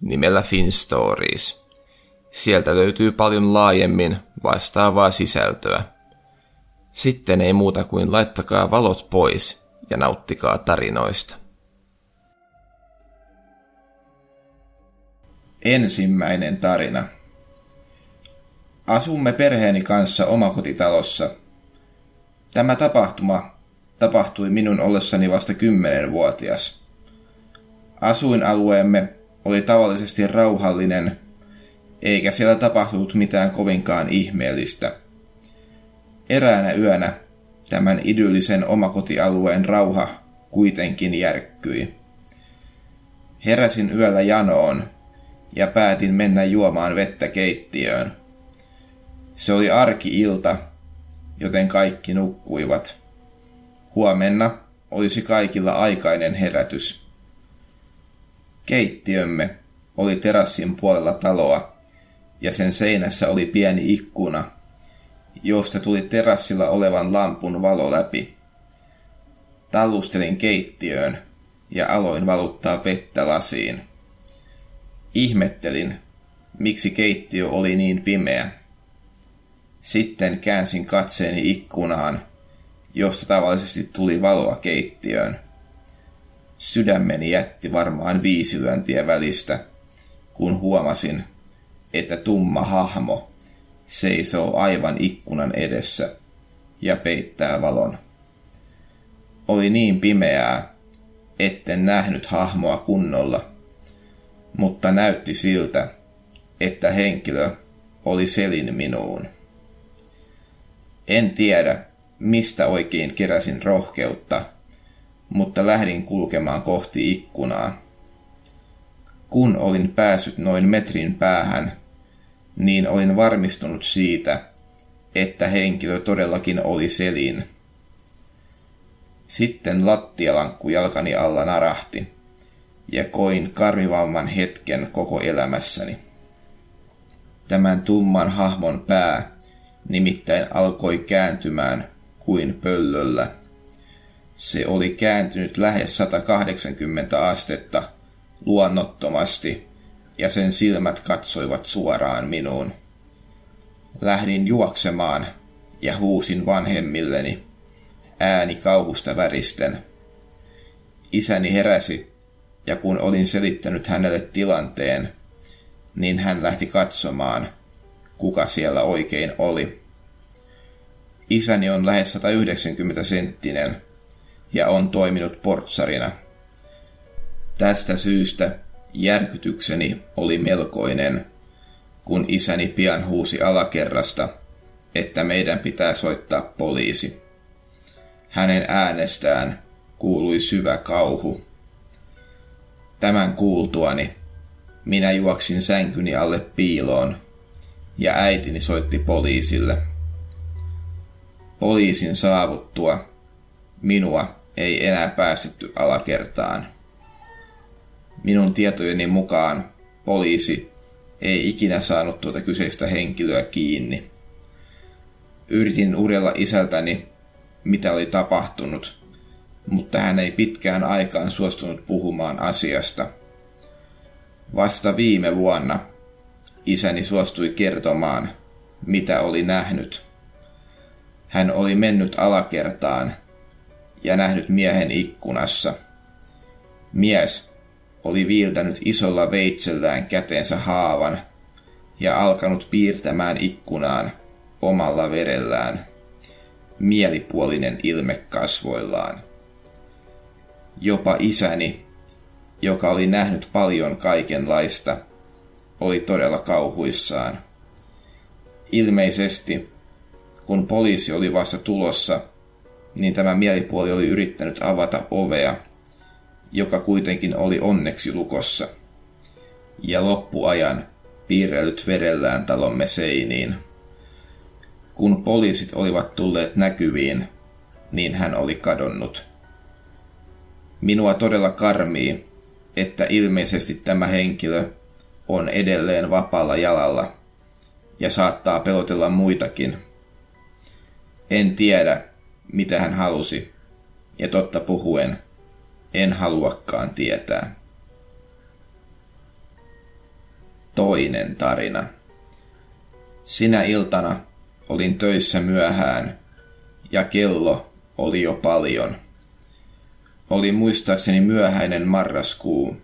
nimellä FinStories. Sieltä löytyy paljon laajemmin vastaavaa sisältöä. Sitten ei muuta kuin laittakaa valot pois ja nauttikaa tarinoista. Ensimmäinen tarina. Asumme perheeni kanssa omakotitalossa. Tämä tapahtuma tapahtui minun ollessani vasta kymmenenvuotias. Asuinalueemme oli tavallisesti rauhallinen, eikä siellä tapahtunut mitään kovinkaan ihmeellistä. Eräänä yönä tämän idyllisen omakotialueen rauha kuitenkin järkkyi. Heräsin yöllä janoon ja päätin mennä juomaan vettä keittiöön. Se oli arki-ilta, joten kaikki nukkuivat. Huomenna olisi kaikilla aikainen herätys. Keittiömme oli terassin puolella taloa ja sen seinässä oli pieni ikkuna, josta tuli terassilla olevan lampun valo läpi. Tallustelin keittiöön ja aloin valuttaa vettä lasiin. Ihmettelin, miksi keittiö oli niin pimeä. Sitten käänsin katseeni ikkunaan, josta tavallisesti tuli valoa keittiöön. Sydämeni jätti varmaan viisi lyöntiä välistä, kun huomasin, että tumma hahmo seisoo aivan ikkunan edessä ja peittää valon. Oli niin pimeää, etten nähnyt hahmoa kunnolla, mutta näytti siltä, että henkilö oli selin minuun. En tiedä, mistä oikein keräsin rohkeutta, mutta lähdin kulkemaan kohti ikkunaa. Kun olin päässyt noin metrin päähän, niin olin varmistunut siitä, että henkilö todellakin oli selin. Sitten lattialankku jalkani alla narahti, ja koin karmivamman hetken koko elämässäni. Tämän tumman hahmon pää nimittäin alkoi kääntymään kuin pöllöllä. Se oli kääntynyt lähes 180 astetta luonnottomasti ja sen silmät katsoivat suoraan minuun. Lähdin juoksemaan ja huusin vanhemmilleni, ääni kauhusta väristen. Isäni heräsi, ja kun olin selittänyt hänelle tilanteen, niin hän lähti katsomaan, kuka siellä oikein oli. Isäni on lähes 190 senttinen ja on toiminut portsarina. Tästä syystä järkytykseni oli melkoinen, kun isäni pian huusi alakerrasta, että meidän pitää soittaa poliisi. Hänen äänestään kuului syvä kauhu. Tämän kuultuani minä juoksin sänkyni alle piiloon ja äitini soitti poliisille. Poliisin saavuttua minua ei enää päästetty alakertaan. Minun tietojeni mukaan poliisi ei ikinä saanut tuota kyseistä henkilöä kiinni. Yritin urella isältäni, mitä oli tapahtunut, mutta hän ei pitkään aikaan suostunut puhumaan asiasta. Vasta viime vuonna isäni suostui kertomaan, mitä oli nähnyt. Hän oli mennyt alakertaan ja nähnyt miehen ikkunassa. Mies oli viiltänyt isolla veitsellään käteensä haavan ja alkanut piirtämään ikkunaan omalla verellään, mielipuolinen ilme kasvoillaan. Jopa isäni, joka oli nähnyt paljon kaikenlaista, oli todella kauhuissaan. Ilmeisesti, kun poliisi oli vasta tulossa, niin tämä mielipuoli oli yrittänyt avata ovea, joka kuitenkin oli onneksi lukossa. ja loppuajan piirrellyt verellään talomme seiniin. Kun poliisit olivat tulleet näkyviin, niin hän oli kadonnut. Minua todella karmii, että ilmeisesti tämä henkilö on edelleen vapaalla jalalla ja saattaa pelotella muitakin. En tiedä, mitä hän halusi, ja totta puhuen, en haluakaan tietää. Toinen tarina. Sinä iltana olin töissä myöhään, ja kello oli jo paljon. Oli muistaakseni myöhäinen marraskuu,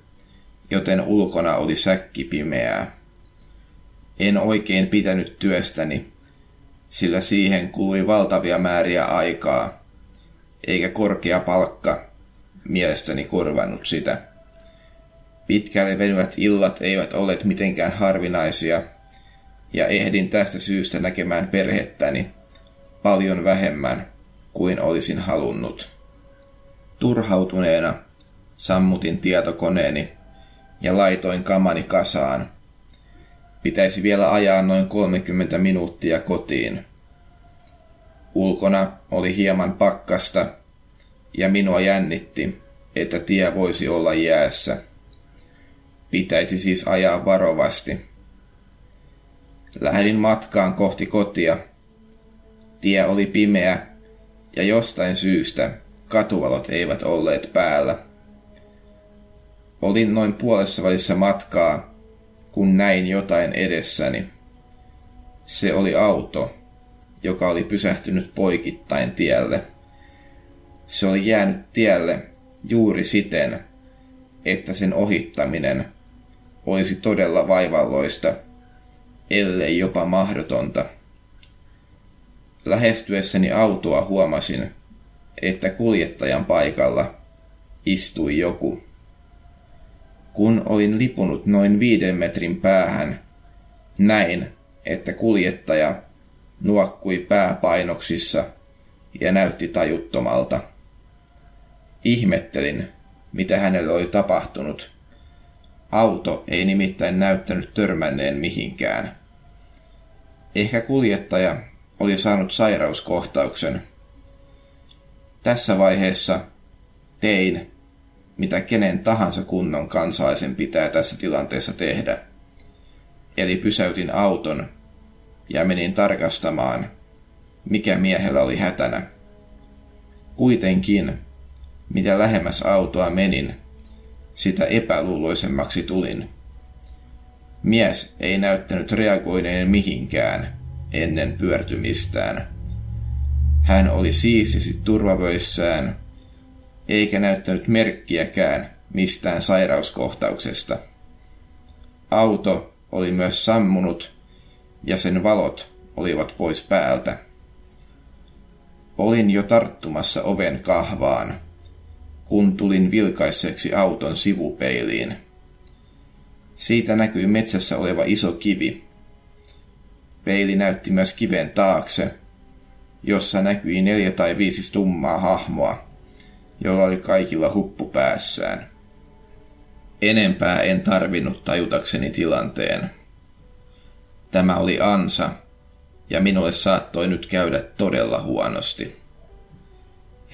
joten ulkona oli säkki pimeää. En oikein pitänyt työstäni, sillä siihen kului valtavia määriä aikaa, eikä korkea palkka mielestäni korvannut sitä. Pitkälle venyvät illat eivät olleet mitenkään harvinaisia, ja ehdin tästä syystä näkemään perhettäni paljon vähemmän kuin olisin halunnut. Turhautuneena sammutin tietokoneeni ja laitoin kamani kasaan. Pitäisi vielä ajaa noin 30 minuuttia kotiin. Ulkona oli hieman pakkasta ja minua jännitti, että tie voisi olla jäässä. Pitäisi siis ajaa varovasti. Lähdin matkaan kohti kotia. Tie oli pimeä ja jostain syystä katuvalot eivät olleet päällä. Olin noin puolessa välissä matkaa, kun näin jotain edessäni. Se oli auto, joka oli pysähtynyt poikittain tielle. Se oli jäänyt tielle juuri siten, että sen ohittaminen olisi todella vaivalloista, ellei jopa mahdotonta. Lähestyessäni autoa huomasin, että kuljettajan paikalla istui joku. Kun olin lipunut noin viiden metrin päähän, näin, että kuljettaja nuokkui pääpainoksissa ja näytti tajuttomalta. Ihmettelin, mitä hänelle oli tapahtunut. Auto ei nimittäin näyttänyt törmänneen mihinkään. Ehkä kuljettaja oli saanut sairauskohtauksen. Tässä vaiheessa tein, mitä kenen tahansa kunnon kansalaisen pitää tässä tilanteessa tehdä. Eli pysäytin auton ja menin tarkastamaan, mikä miehellä oli hätänä. Kuitenkin, mitä lähemmäs autoa menin, sitä epäluuloisemmaksi tulin. Mies ei näyttänyt reagoineen mihinkään ennen pyörtymistään. Hän oli siististi turvavöissään, eikä näyttänyt merkkiäkään mistään sairauskohtauksesta. Auto oli myös sammunut ja sen valot olivat pois päältä. Olin jo tarttumassa oven kahvaan, kun tulin vilkaiseksi auton sivupeiliin. Siitä näkyi metsässä oleva iso kivi. Peili näytti myös kiven taakse, jossa näkyi neljä tai viisi tummaa hahmoa, jolla oli kaikilla huppu päässään. Enempää en tarvinnut tajutakseni tilanteen. Tämä oli ansa, ja minulle saattoi nyt käydä todella huonosti.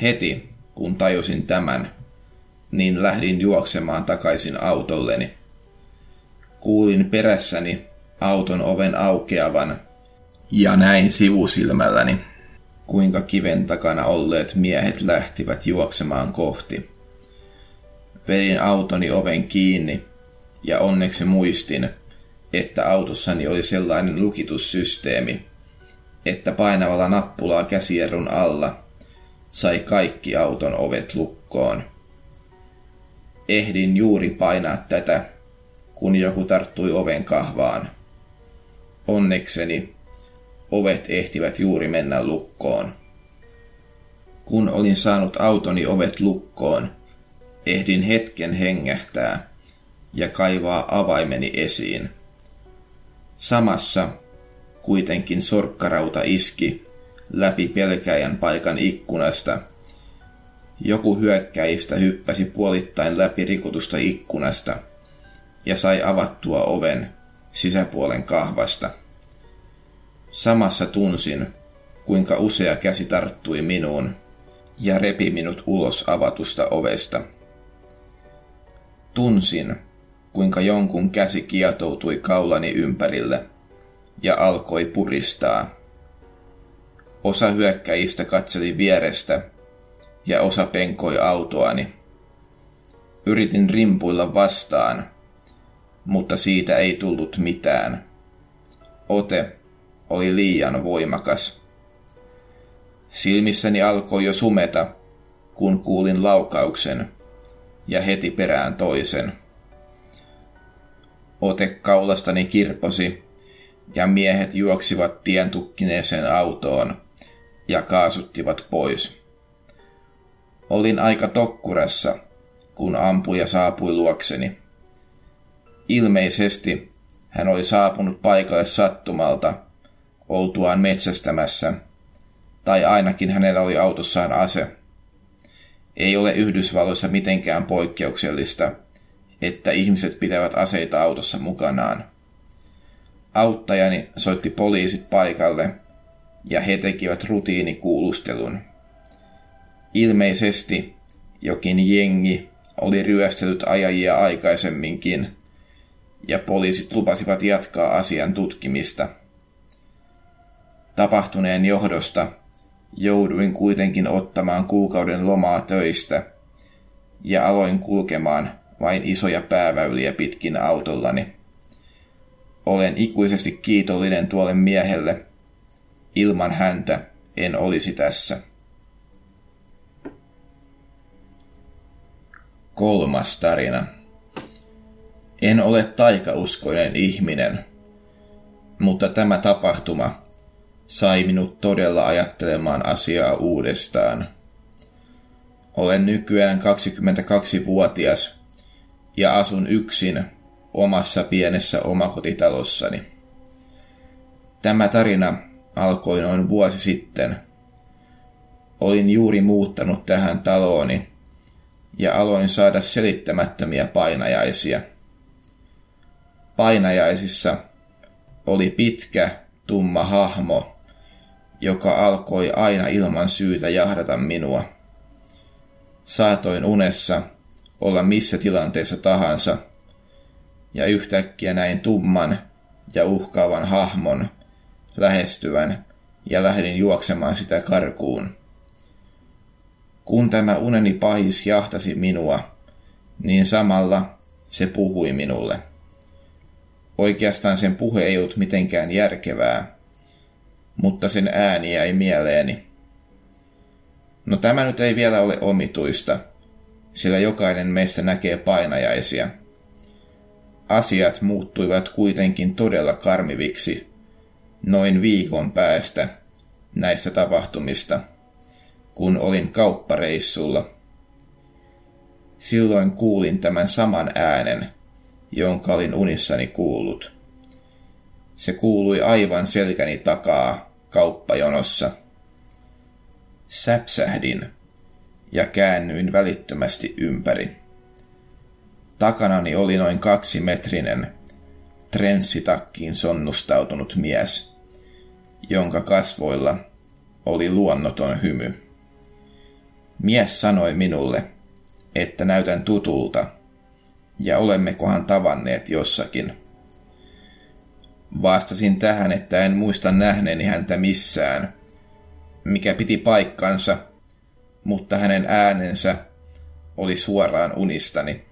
Heti, kun tajusin tämän, niin lähdin juoksemaan takaisin autolleni. Kuulin perässäni auton oven aukeavan ja näin sivusilmälläni, kuinka kiven takana olleet miehet lähtivät juoksemaan kohti. Vedin autoni oven kiinni ja onneksi muistin, että autossani oli sellainen lukitussysteemi, että painavalla nappulaa käsierun alla sai kaikki auton ovet lukkoon. Ehdin juuri painaa tätä, kun joku tarttui oven kahvaan. Onnekseni ovet ehtivät juuri mennä lukkoon. Kun olin saanut autoni ovet lukkoon, ehdin hetken hengähtää ja kaivaa avaimeni esiin. Samassa kuitenkin sorkkarauta iski läpi pelkäjän paikan ikkunasta. Joku hyökkäistä hyppäsi puolittain läpi rikotusta ikkunasta ja sai avattua oven sisäpuolen kahvasta. Samassa tunsin, kuinka usea käsi tarttui minuun ja repi minut ulos avatusta ovesta. Tunsin, kuinka jonkun käsi kietoutui kaulani ympärille ja alkoi puristaa. Osa hyökkäjistä katseli vierestä ja osa penkoi autoani. Yritin rimpuilla vastaan, mutta siitä ei tullut mitään. Ote oli liian voimakas. Silmissäni alkoi jo sumeta, kun kuulin laukauksen ja heti perään toisen. Ote kaulastani kirposi ja miehet juoksivat tien tukkineeseen autoon ja kaasuttivat pois. Olin aika tokkurassa, kun ampuja saapui luokseni. Ilmeisesti hän oli saapunut paikalle sattumalta, oltuaan metsästämässä, tai ainakin hänellä oli autossaan ase. Ei ole Yhdysvalloissa mitenkään poikkeuksellista, että ihmiset pitävät aseita autossa mukanaan. Auttajani soitti poliisit paikalle ja he tekivät rutiinikuulustelun. Ilmeisesti jokin jengi oli ryöstellyt ajajia aikaisemminkin ja poliisit lupasivat jatkaa asian tutkimista. Tapahtuneen johdosta jouduin kuitenkin ottamaan kuukauden lomaa töistä ja aloin kulkemaan vain isoja pääväyliä pitkin autollani. Olen ikuisesti kiitollinen tuolle miehelle. Ilman häntä en olisi tässä. Kolmas tarina. En ole taikauskoinen ihminen, mutta tämä tapahtuma sai minut todella ajattelemaan asiaa uudestaan. Olen nykyään 22-vuotias ja asun yksin omassa pienessä omakotitalossani. Tämä tarina alkoi noin vuosi sitten. Olin juuri muuttanut tähän talooni ja aloin saada selittämättömiä painajaisia. Painajaisissa oli pitkä, tumma hahmo, joka alkoi aina ilman syytä jahdata minua. Saatoin unessa olla missä tilanteessa tahansa, ja yhtäkkiä näin tumman ja uhkaavan hahmon lähestyvän ja lähdin juoksemaan sitä karkuun. Kun tämä uneni pahis jahtasi minua, niin samalla se puhui minulle. Oikeastaan sen puhe ei ollut mitenkään järkevää, mutta sen ääni jäi mieleeni. No tämä nyt ei vielä ole omituista, sillä jokainen meistä näkee painajaisia. Asiat muuttuivat kuitenkin todella karmiviksi noin viikon päästä näistä tapahtumista, kun olin kauppareissulla. Silloin kuulin tämän saman äänen, jonka olin unissani kuullut. Se kuului aivan selkäni takaa kauppajonossa. Säpsähdin ja käännyin välittömästi ympäri. Takanani oli noin kaksimetrinen, trenssitakkiin sonnustautunut mies, jonka kasvoilla oli luonnoton hymy. Mies sanoi minulle, että näytän tutulta, ja olemmekohan tavanneet jossakin. Vastasin tähän, että en muista nähneeni häntä missään, mikä piti paikkansa, mutta hänen äänensä oli suoraan unistani.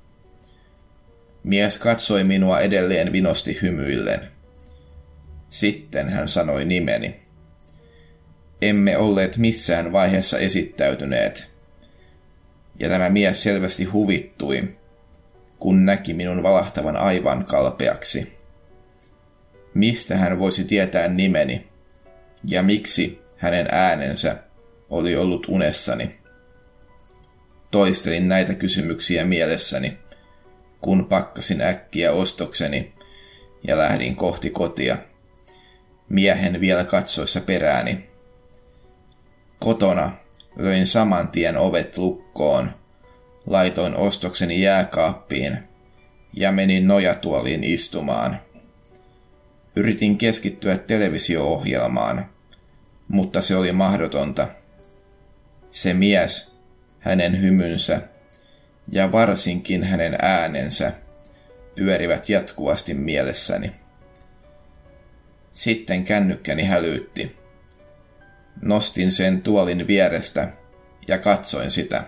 Mies katsoi minua edelleen vinosti hymyillen. Sitten hän sanoi nimeni. Emme olleet missään vaiheessa esittäytyneet. Ja tämä mies selvästi huvittui, kun näki minun valahtavan aivan kalpeaksi. Mistä hän voisi tietää nimeni, ja miksi hänen äänensä oli ollut unessani? Toistelin näitä kysymyksiä mielessäni, kun pakkasin äkkiä ostokseni ja lähdin kohti kotia. Miehen vielä katsoissa perääni. Kotona löin saman tien ovet lukkoon, laitoin ostokseni jääkaappiin ja menin nojatuoliin istumaan. Yritin keskittyä televisio-ohjelmaan, mutta se oli mahdotonta. Se mies, hänen hymynsä ja varsinkin hänen äänensä pyörivät jatkuvasti mielessäni. Sitten kännykkäni hälytti. Nostin sen tuolin vierestä ja katsoin sitä.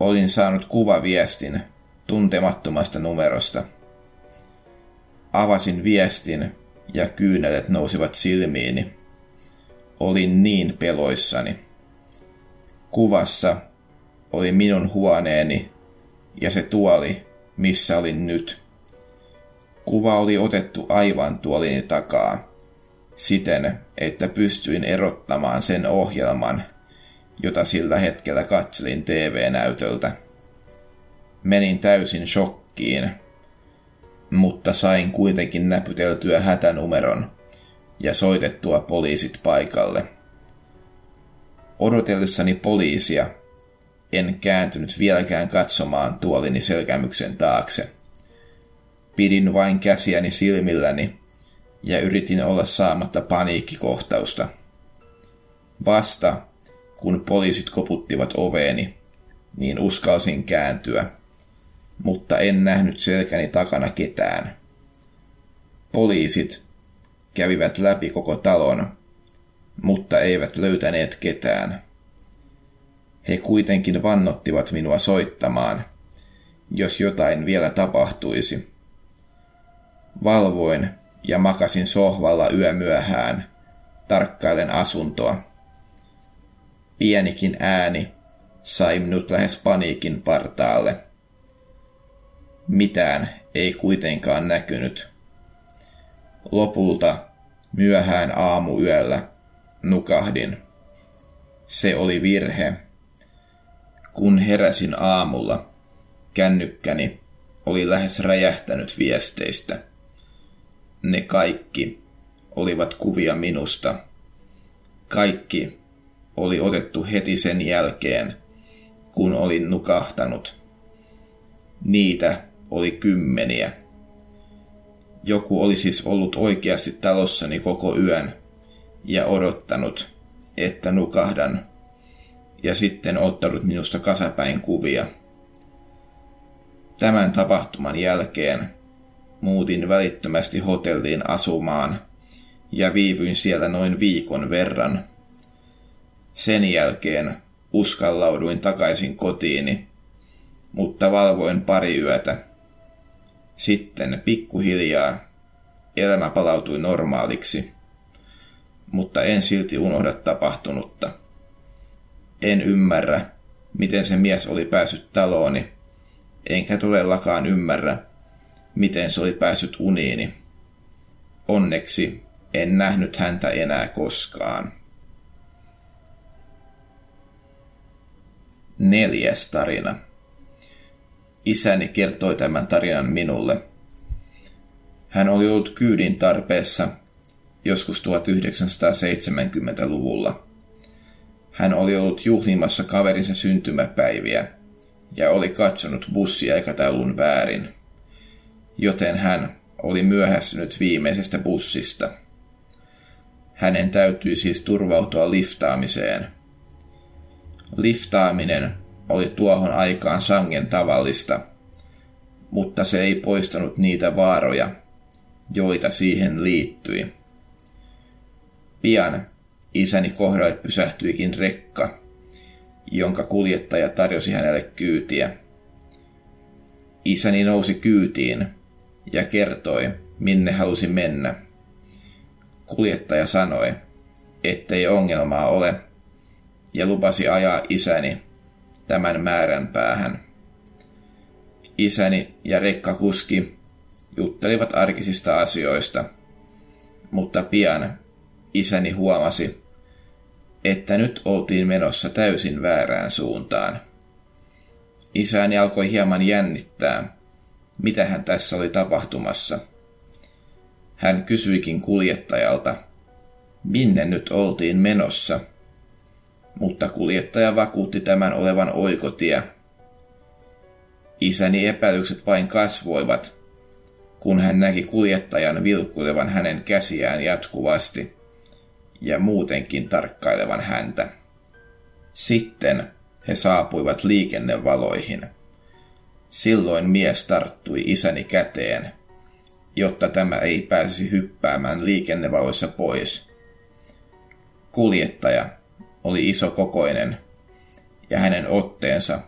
Olin saanut kuvaviestin tuntemattomasta numerosta. Avasin viestin ja kyynelet nousivat silmiini. Olin niin peloissani. Kuvassa oli minun huoneeni ja se tuoli, missä olin nyt. Kuva oli otettu aivan tuolini takaa, siten, että pystyin erottamaan sen ohjelman, jota sillä hetkellä katselin TV-näytöltä. Menin täysin shokkiin, mutta sain kuitenkin näpyteltyä hätänumeron ja soitettua poliisit paikalle. Odotellessani poliisia en kääntynyt vieläkään katsomaan tuolini selkämyksen taakse. Pidin vain käsiäni silmilläni ja yritin olla saamatta paniikkikohtausta. Vasta kun poliisit koputtivat oveeni, niin uskalsin kääntyä, mutta en nähnyt selkäni takana ketään. Poliisit kävivät läpi koko talon, mutta eivät löytäneet ketään. He kuitenkin vannottivat minua soittamaan, jos jotain vielä tapahtuisi. Valvoin ja makasin sohvalla yömyöhään, tarkkailen asuntoa. Pienikin ääni sai minut lähes paniikin partaalle. Mitään ei kuitenkaan näkynyt. Lopulta myöhään aamuyöllä nukahdin. Se oli virhe. Kun heräsin aamulla, kännykkäni oli lähes räjähtänyt viesteistä. Ne kaikki olivat kuvia minusta. Kaikki oli otettu heti sen jälkeen, kun olin nukahtanut. Niitä oli kymmeniä. Joku oli siis ollut oikeasti talossani koko yön ja odottanut, että nukahdan, ja sitten ottanut minusta kasapäin kuvia. Tämän tapahtuman jälkeen muutin välittömästi hotelliin asumaan ja viivyin siellä noin viikon verran. Sen jälkeen uskallauduin takaisin kotiini, mutta valvoin pari yötä. Sitten pikkuhiljaa elämä palautui normaaliksi, mutta en silti unohda tapahtunutta. En ymmärrä, miten se mies oli päässyt talooni, enkä todellakaan ymmärrä, miten se oli päässyt uniini. Onneksi en nähnyt häntä enää koskaan. Neljäs tarina. Isäni kertoi tämän tarinan minulle. Hän oli ollut kyydin tarpeessa joskus 1970-luvulla. Hän oli ollut juhlimassa kaverinsa syntymäpäiviä ja oli katsonut bussiaikataulun väärin joten hän oli myöhästynyt viimeisestä bussista. Hänen täytyi siis turvautua liftaamiseen. Liftaaminen oli tuohon aikaan sangen tavallista, mutta se ei poistanut niitä vaaroja, joita siihen liittyi. Pian isäni kohdalle pysähtyikin rekka, jonka kuljettaja tarjosi hänelle kyytiä. Isäni nousi kyytiin ja kertoi, minne halusi mennä. Kuljettaja sanoi, ettei ongelmaa ole, ja lupasi ajaa isäni tämän määrän päähän. Isäni ja rekkakuski juttelivat arkisista asioista, mutta pian isäni huomasi, että nyt oltiin menossa täysin väärään suuntaan. Isäni alkoi hieman jännittää, mitä hän tässä oli tapahtumassa. Hän kysyikin kuljettajalta, minne nyt oltiin menossa, mutta kuljettaja vakuutti tämän olevan oikotie. Isäni epäilykset vain kasvoivat, kun hän näki kuljettajan vilkuilevan hänen käsiään jatkuvasti ja muutenkin tarkkailevan häntä. Sitten he saapuivat liikennevaloihin. Silloin mies tarttui isäni käteen, jotta tämä ei pääsisi hyppäämään liikennevaloissa pois. Kuljettaja oli iso kokoinen ja hänen otteensa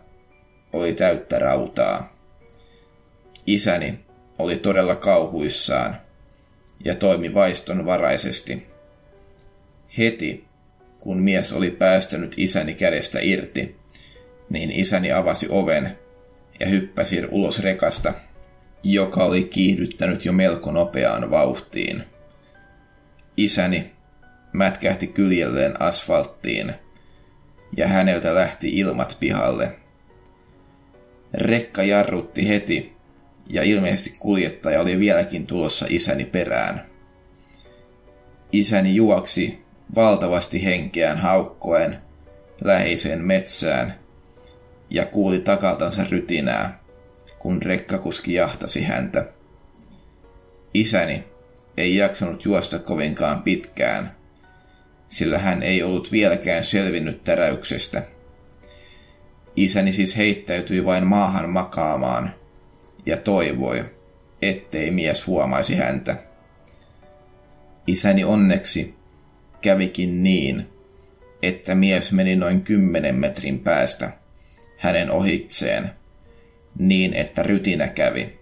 oli täyttä rautaa. Isäni oli todella kauhuissaan ja toimi vaistonvaraisesti. Heti, kun mies oli päästänyt isäni kädestä irti, niin isäni avasi oven ja hyppäsi ulos rekasta, joka oli kiihdyttänyt jo melko nopeaan vauhtiin. Isäni mätkähti kyljelleen asfalttiin ja häneltä lähti ilmat pihalle. Rekka jarrutti heti ja ilmeisesti kuljettaja oli vieläkin tulossa isäni perään. Isäni juoksi valtavasti henkeään haukkoen läheiseen metsään ja kuuli takaltansa rytinää, kun rekkakuski jahtasi häntä. Isäni ei jaksanut juosta kovinkaan pitkään, sillä hän ei ollut vieläkään selvinnyt täräyksestä. Isäni siis heittäytyi vain maahan makaamaan ja toivoi, ettei mies huomaisi häntä. Isäni onneksi kävikin niin, että mies meni noin kymmenen metrin päästä hänen ohitseen, niin että rytinä kävi.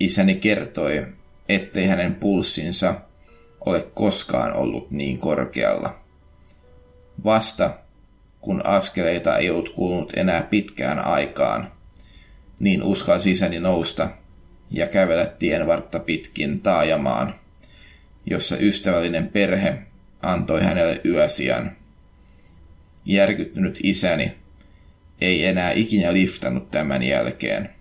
Isäni kertoi, ettei hänen pulssinsa ole koskaan ollut niin korkealla. Vasta kun askeleita ei ollut kulunut enää pitkään aikaan, niin uskalsi isäni nousta ja kävellä tien vartta pitkin taajamaan, jossa ystävällinen perhe antoi hänelle yösijan. Järkyttynyt isäni ei enää ikinä liftannut tämän jälkeen.